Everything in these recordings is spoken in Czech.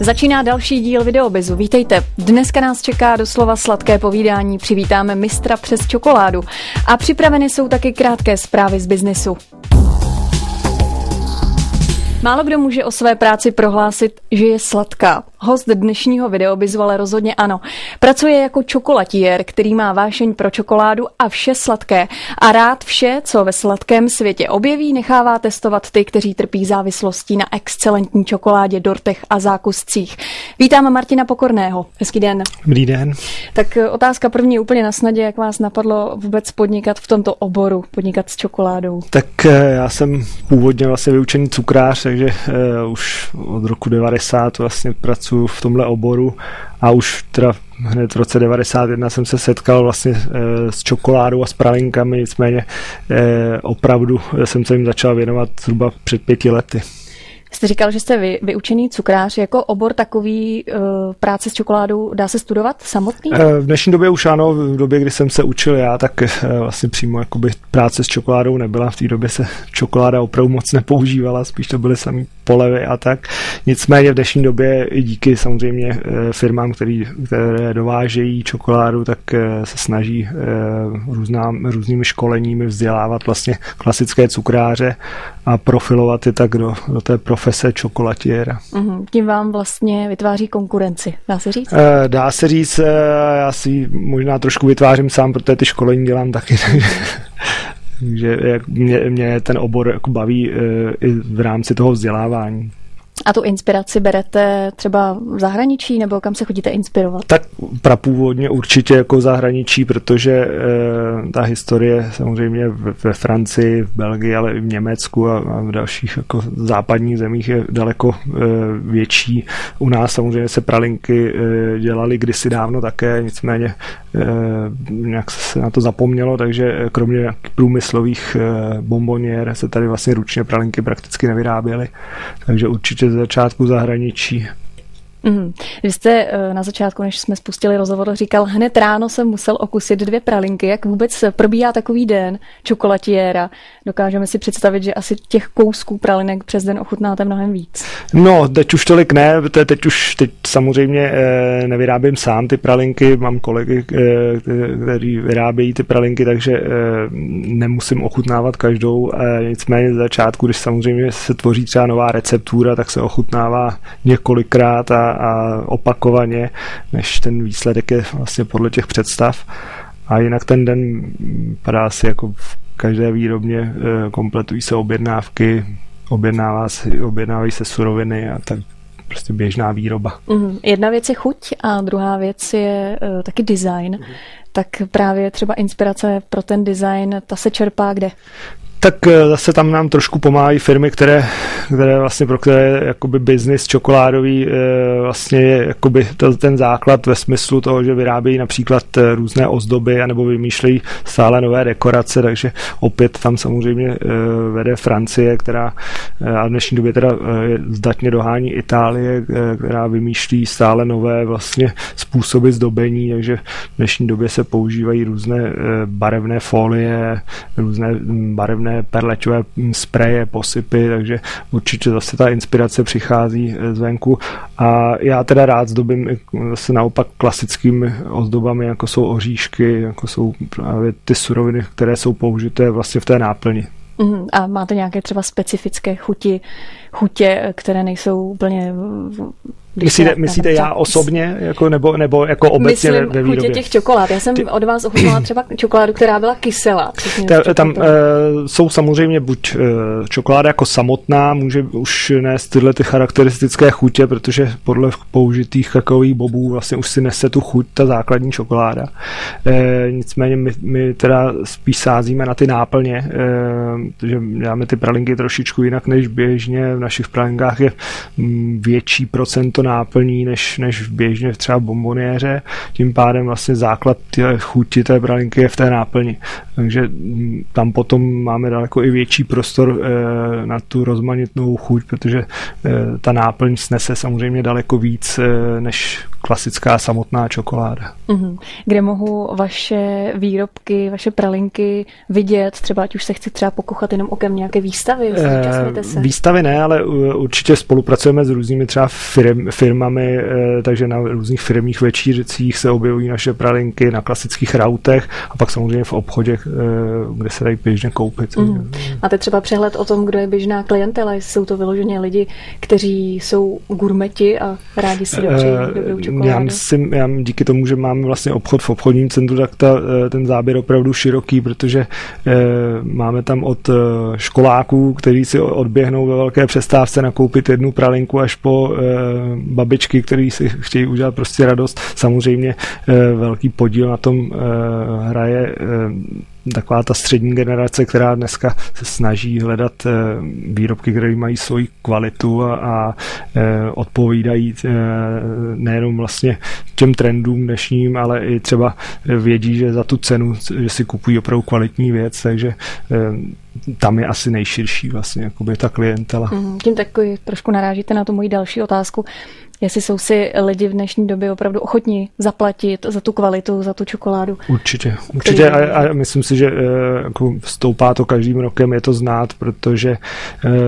Začíná další díl videobizu. Vítejte. Dneska nás čeká doslova sladké povídání. Přivítáme mistra přes čokoládu. A připraveny jsou taky krátké zprávy z biznesu. Málo kdo může o své práci prohlásit, že je sladká. Host dnešního videobizu ale rozhodně ano. Pracuje jako čokolatier, který má vášeň pro čokoládu a vše sladké. A rád vše, co ve sladkém světě objeví, nechává testovat ty, kteří trpí závislostí na excelentní čokoládě, dortech a zákuscích. Vítám Martina Pokorného. Hezký den. Dobrý den. Tak eh, otázka první úplně na snadě, jak vás napadlo vůbec podnikat v tomto oboru, podnikat s čokoládou? Tak eh, já jsem původně vlastně vyučený cukrář, takže uh, už od roku 90 vlastně pracuji v tomhle oboru a už teda hned v roce 91 jsem se setkal vlastně e, s čokoládou a s pralinkami, nicméně e, opravdu jsem se jim začal věnovat zhruba před pěti lety. Jste říkal, že jste vy, vyučený cukrář. Jako obor takový uh, práce s čokoládou dá se studovat samotný? Uh, v dnešní době už ano, v době, kdy jsem se učil já, tak uh, vlastně přímo jakoby práce s čokoládou nebyla. V té době se čokoláda opravdu moc nepoužívala, spíš to byly samý polevy a tak. Nicméně v dnešní době i díky samozřejmě firmám, který, které dovážejí čokoládu, tak se snaží různá, různými školeními vzdělávat vlastně klasické cukráře a profilovat je tak do, do té profese čokolatiera. Mm-hmm. Tím vám vlastně vytváří konkurenci, dá se říct? E, dá se říct, e, já si možná trošku vytvářím sám, protože ty školení dělám taky, takže jak mě, mě ten obor jako baví e, i v rámci toho vzdělávání. A tu inspiraci berete třeba v zahraničí nebo kam se chodíte inspirovat? Tak prapůvodně určitě jako zahraničí, protože e, ta historie samozřejmě ve Francii, v Belgii, ale i v Německu a, a v dalších jako západních zemích je daleko e, větší. U nás samozřejmě se pralinky e, dělaly kdysi dávno také, nicméně e, nějak se na to zapomnělo, takže kromě průmyslových e, bombonier se tady vlastně ručně pralinky prakticky nevyráběly, takže určitě ze začátku zahraničí. Mm. Vy jste eh, na začátku, než jsme spustili rozhovor, říkal, hned ráno jsem musel okusit dvě pralinky. Jak vůbec probíhá takový den čokolatiéra? Dokážeme si představit, že asi těch kousků pralinek přes den ochutnáte mnohem víc. No, teď už tolik ne, teď už teď samozřejmě eh, nevyrábím sám ty pralinky, mám kolegy, eh, kteří vyrábějí ty pralinky, takže nemusím ochutnávat každou. Nicméně z začátku, když samozřejmě se tvoří třeba nová receptura, tak se ochutnává několikrát a a opakovaně, než ten výsledek je vlastně podle těch představ. A jinak ten den padá si jako v každé výrobně, eh, kompletují se objednávky, objednává se, objednávají se suroviny a tak prostě běžná výroba. Mm, jedna věc je chuť a druhá věc je uh, taky design. Mm. Tak právě třeba inspirace pro ten design, ta se čerpá kde? Tak eh, zase tam nám trošku pomáhají firmy, které, které vlastně pro které jakoby business čokoládový eh, vlastně je jakoby ten základ ve smyslu toho, že vyrábějí například eh, různé ozdoby anebo vymýšlejí stále nové dekorace, takže opět tam samozřejmě vede Francie, která a v dnešní době teda zdatně dohání Itálie, která vymýšlí stále nové vlastně způsoby zdobení, takže v dnešní době se používají různé barevné folie, různé hm, barevné perlečové spreje, posypy, takže určitě zase ta inspirace přichází eh, zvenku. A já teda rád zdobím zase naopak klasickými ozdobami, jako jsou oříšky, jako jsou právě ty suroviny, které jsou použité vlastně v té náplni. Mm, a máte nějaké třeba specifické chuti, chutě, které nejsou úplně Myslíte, myslíte já osobně, jako, nebo, nebo jako obecně Myslím, ve výrobě? těch čokolád. Já jsem Ty... od vás ochutnala třeba čokoládu, která byla kyselá. Ta, tam uh, jsou samozřejmě buď uh, čokoláda jako samotná, může už nést tyhle ty charakteristické chutě, protože podle použitých kakaových bobů vlastně už si nese tu chuť ta základní čokoláda. Uh, nicméně my, my teda spíš sázíme na ty náplně, uh, že děláme ty pralinky trošičku jinak než běžně. V našich pralinkách je mm, větší procento náplní než, než běžně třeba v bombonéře, tím pádem vlastně základ té chuti té pralinky je v té náplni. Takže mm, tam potom máme daleko i větší prostor e, na tu rozmanitnou chuť, protože e, ta náplň snese samozřejmě daleko víc e, než klasická samotná čokoláda. Mm-hmm. Kde mohu vaše výrobky, vaše pralinky vidět, třeba ať už se chci třeba pokuchat jenom okem nějaké výstavy, e, se? Výstavy ne, ale určitě spolupracujeme s různými třeba firm, firmami, e, takže na různých firmních večírcích se objevují naše pralinky na klasických rautech a pak samozřejmě v obchodě, e, kde se dají běžně koupit. Mm. Máte třeba přehled o tom, kdo je běžná klientela, jestli jsou to vyloženě lidi, kteří jsou gurmeti a rádi si dopřejí dobrou čokoládu? Já myslím, já díky tomu, že máme vlastně obchod v obchodním centru, tak ta, ten záběr opravdu široký, protože máme tam od školáků, kteří si odběhnou ve velké přestávce nakoupit jednu pralinku až po babičky, který si chtějí udělat prostě radost. Samozřejmě velký podíl na tom hraje taková ta střední generace, která dneska se snaží hledat eh, výrobky, které mají svoji kvalitu a, a eh, odpovídají eh, nejenom vlastně těm trendům dnešním, ale i třeba vědí, že za tu cenu, že si kupují opravdu kvalitní věc, takže tam je asi nejširší vlastně jakoby ta klientela. Mm, tím takový trošku narážíte na tu moji další otázku jestli jsou si lidi v dnešní době opravdu ochotní zaplatit za tu kvalitu, za tu čokoládu. Určitě, určitě a, a myslím si, že uh, jako stoupá to každým rokem, je to znát, protože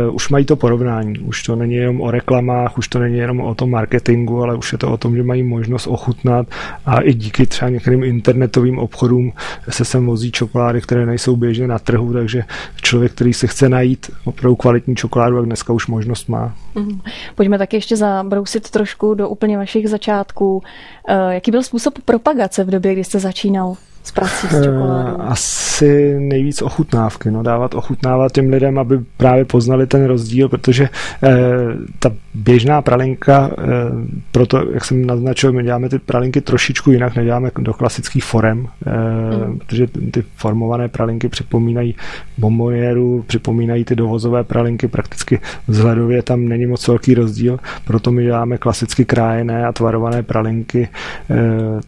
uh, už mají to porovnání, už to není jenom o reklamách, už to není jenom o tom marketingu, ale už je to o tom, že mají možnost ochutnat a i díky třeba některým internetovým obchodům se sem vozí čokolády, které nejsou běžně na trhu, takže člověk, který se chce najít opravdu kvalitní čokoládu, jak dneska už možnost má. Mm. Pojďme taky ještě zabrousit trošku do úplně vašich začátků. Eh, jaký byl způsob propagace v době, kdy jste začínal? S prací s eh, čokoládou? Asi nejvíc ochutnávky, no, dávat ochutnávat těm lidem, aby právě poznali ten rozdíl, protože eh, ta běžná pralinka, eh, proto, jak jsem naznačil, my děláme ty pralinky trošičku jinak, neděláme do klasických forem, eh, mm. protože ty formované pralinky připomínají bombonieru, připomínají ty dovozové pralinky, prakticky vzhledově tam není moc velký rozdíl, proto my děláme klasicky krájené a tvarované pralinky, eh,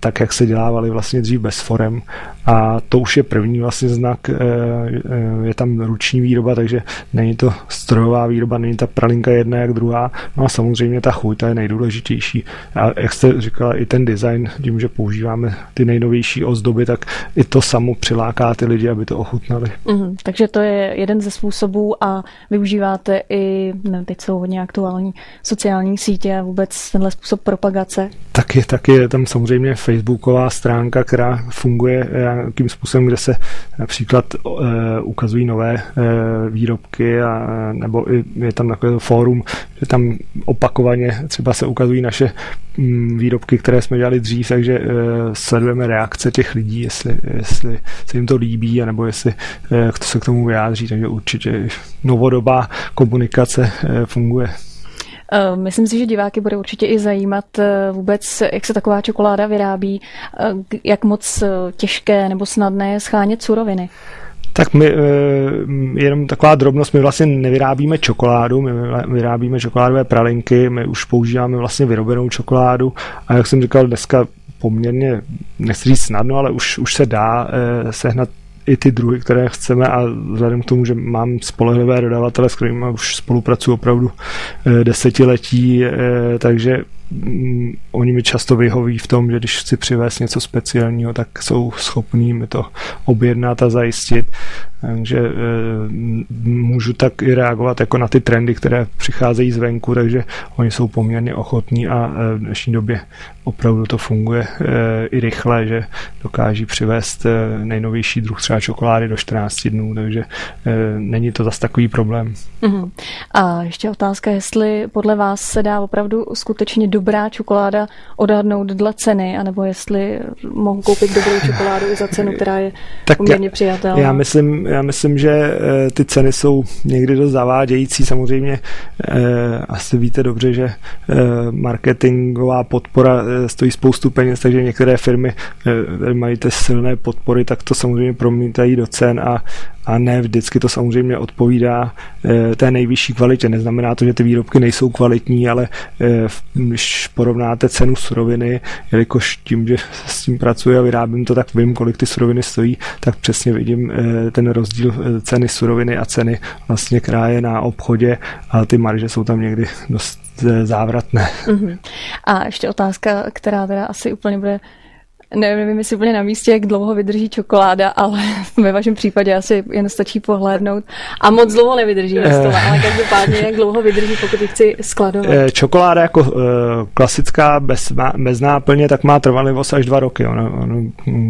tak jak se dělávaly vlastně dřív bez forem a to už je první vlastně znak, eh, eh, je tam ruční výroba, takže není to strojová výroba, není ta pralinka jedna jak druhá, no a samozřejmě ta chuť, ta je nejdůležitější. A jak jste říkala, i ten design, tím, že používáme ty nejnovější ozdoby, tak i to samo přiláká ty lidi, aby to ochutnali. Mm, takže to je jeden ze způsobů a využíváte i, ne, teď jsou hodně aktuální, sociální sítě a vůbec tenhle způsob propagace? Taky, taky je tam samozřejmě facebooková stránka, která funguje nějakým způsobem, kde se například uh, ukazují nové uh, výrobky a, nebo je tam takové fórum, že tam opakovaně třeba se ukazují naše um, výrobky, které jsme dělali dřív, takže sledujeme reakce těch lidí, jestli, jestli se jim to líbí, nebo jestli se k tomu vyjádří, takže určitě novodobá komunikace funguje. Eh, myslím si, že diváky bude určitě i zajímat eh, vůbec, jak se taková čokoláda vyrábí, eh, jak moc těžké nebo snadné je schánět suroviny. Tak my, jenom taková drobnost, my vlastně nevyrábíme čokoládu, my vyrábíme čokoládové pralinky, my už používáme vlastně vyrobenou čokoládu a jak jsem říkal, dneska poměrně, nechci říct snadno, ale už, už se dá sehnat i ty druhy, které chceme a vzhledem k tomu, že mám spolehlivé dodavatele, s kterými už spolupracuji opravdu eh, desetiletí, eh, takže mm, oni mi často vyhoví v tom, že když chci přivést něco speciálního, tak jsou schopní mi to objednat a zajistit. Takže e, můžu tak i reagovat jako na ty trendy, které přicházejí zvenku, takže oni jsou poměrně ochotní a e, v dnešní době opravdu to funguje e, i rychle, že dokáží přivést nejnovější druh třeba čokolády do 14 dnů, takže není to zas takový problém. Mm-hmm. A ještě otázka, jestli podle vás se dá opravdu skutečně dobrá čokoláda odhadnout dle ceny, anebo jestli mohu koupit dobrou čokoládu i za cenu, která je tak poměrně přijatelná. Já myslím, já myslím, že eh, ty ceny jsou někdy dost zavádějící. Samozřejmě eh, asi víte dobře, že eh, marketingová podpora stojí spoustu peněz, takže některé firmy mají ty silné podpory, tak to samozřejmě promítají do cen a, a ne vždycky to samozřejmě odpovídá té nejvyšší kvalitě. Neznamená to, že ty výrobky nejsou kvalitní, ale když porovnáte cenu suroviny, jelikož tím, že s tím pracuji a vyrábím to, tak vím, kolik ty suroviny stojí, tak přesně vidím ten rozdíl eh, ceny suroviny a ceny vlastně kráje na obchodě a ty marže jsou tam někdy dost eh, závratné. Uh-huh. A ještě otázka, která teda asi úplně bude nevím, jestli úplně na místě, jak dlouho vydrží čokoláda, ale ve vašem případě asi jen stačí pohlédnout. A moc dlouho nevydrží na stole, eh. ale každopádně jak dlouho vydrží, pokud ji chci skladovat. Eh, čokoláda jako uh, klasická bez, bez náplně, tak má trvanlivost až dva roky. Ono, ono,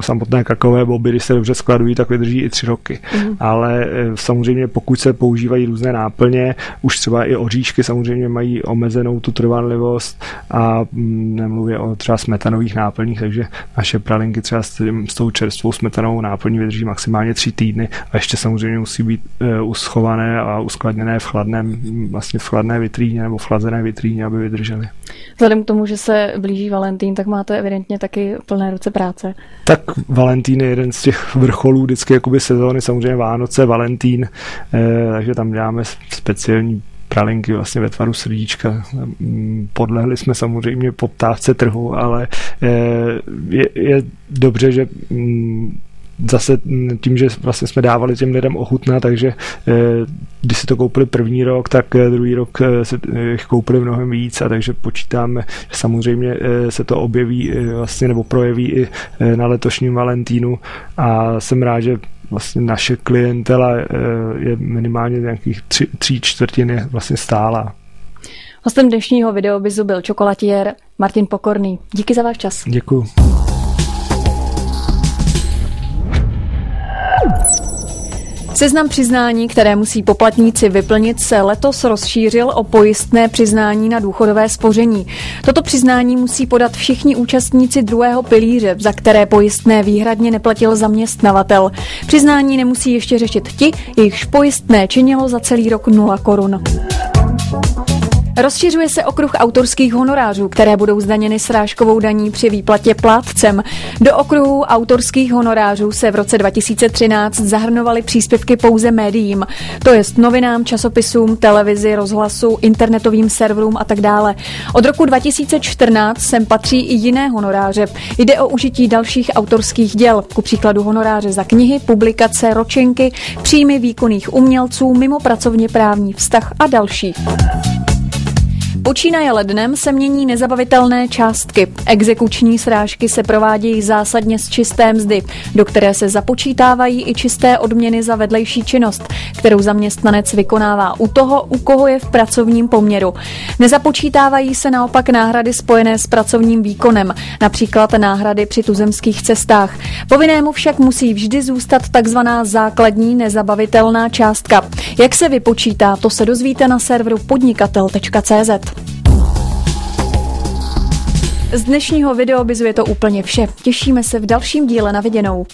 samotné kakaové boby, když se dobře skladují, tak vydrží i tři roky. Mm. Ale samozřejmě pokud se používají různé náplně, už třeba i oříšky samozřejmě mají omezenou tu trvanlivost a mm, nemluvě o třeba smetanových náplních, takže naše naše pralinky třeba s, s tou čerstvou smetanou náplní vydrží maximálně tři týdny a ještě samozřejmě musí být uh, uschované a uskladněné v chladném, vlastně v chladné vitríně nebo v chlazené vitríně, aby vydržely. Vzhledem k tomu, že se blíží Valentín, tak máte evidentně taky plné ruce práce. Tak Valentín je jeden z těch vrcholů vždycky jakoby sezóny, samozřejmě Vánoce, Valentín, eh, takže tam děláme speciální pralinky vlastně ve tvaru srdíčka. Podlehli jsme samozřejmě poptávce trhu, ale eh, je, je dobře, že mm, zase tím, že vlastně jsme dávali těm lidem ochutná, takže eh, když si to koupili první rok, tak eh, druhý rok se jich koupili mnohem víc a takže počítáme, že samozřejmě se to objeví vlastně nebo projeví i na letošním Valentínu a jsem rád, že vlastně naše klientela eh, je minimálně nějakých tři, tři čtvrtiny vlastně stála. Hostem dnešního videobizu byl čokolatier Martin Pokorný. Díky za váš čas. Děkuji. Seznam přiznání, které musí poplatníci vyplnit, se letos rozšířil o pojistné přiznání na důchodové spoření. Toto přiznání musí podat všichni účastníci druhého pilíře, za které pojistné výhradně neplatil zaměstnavatel. Přiznání nemusí ještě řešit ti, jejichž pojistné činilo za celý rok 0 korun. Rozšiřuje se okruh autorských honorářů, které budou zdaněny srážkovou daní při výplatě plátcem. Do okruhu autorských honorářů se v roce 2013 zahrnovaly příspěvky pouze médiím, to jest novinám, časopisům, televizi, rozhlasu, internetovým serverům a tak dále. Od roku 2014 sem patří i jiné honoráře. Jde o užití dalších autorských děl, ku příkladu honoráře za knihy, publikace, ročenky, příjmy výkonných umělců, mimo pracovně právní vztah a další. Počínaje lednem se mění nezabavitelné částky. Exekuční srážky se provádějí zásadně z čisté mzdy, do které se započítávají i čisté odměny za vedlejší činnost, kterou zaměstnanec vykonává u toho, u koho je v pracovním poměru. Nezapočítávají se naopak náhrady spojené s pracovním výkonem, například náhrady při tuzemských cestách. Povinnému však musí vždy zůstat takzvaná základní nezabavitelná částka. Jak se vypočítá, to se dozvíte na serveru podnikatel.cz. Z dnešního videobizu je to úplně vše. Těšíme se v dalším díle na viděnou.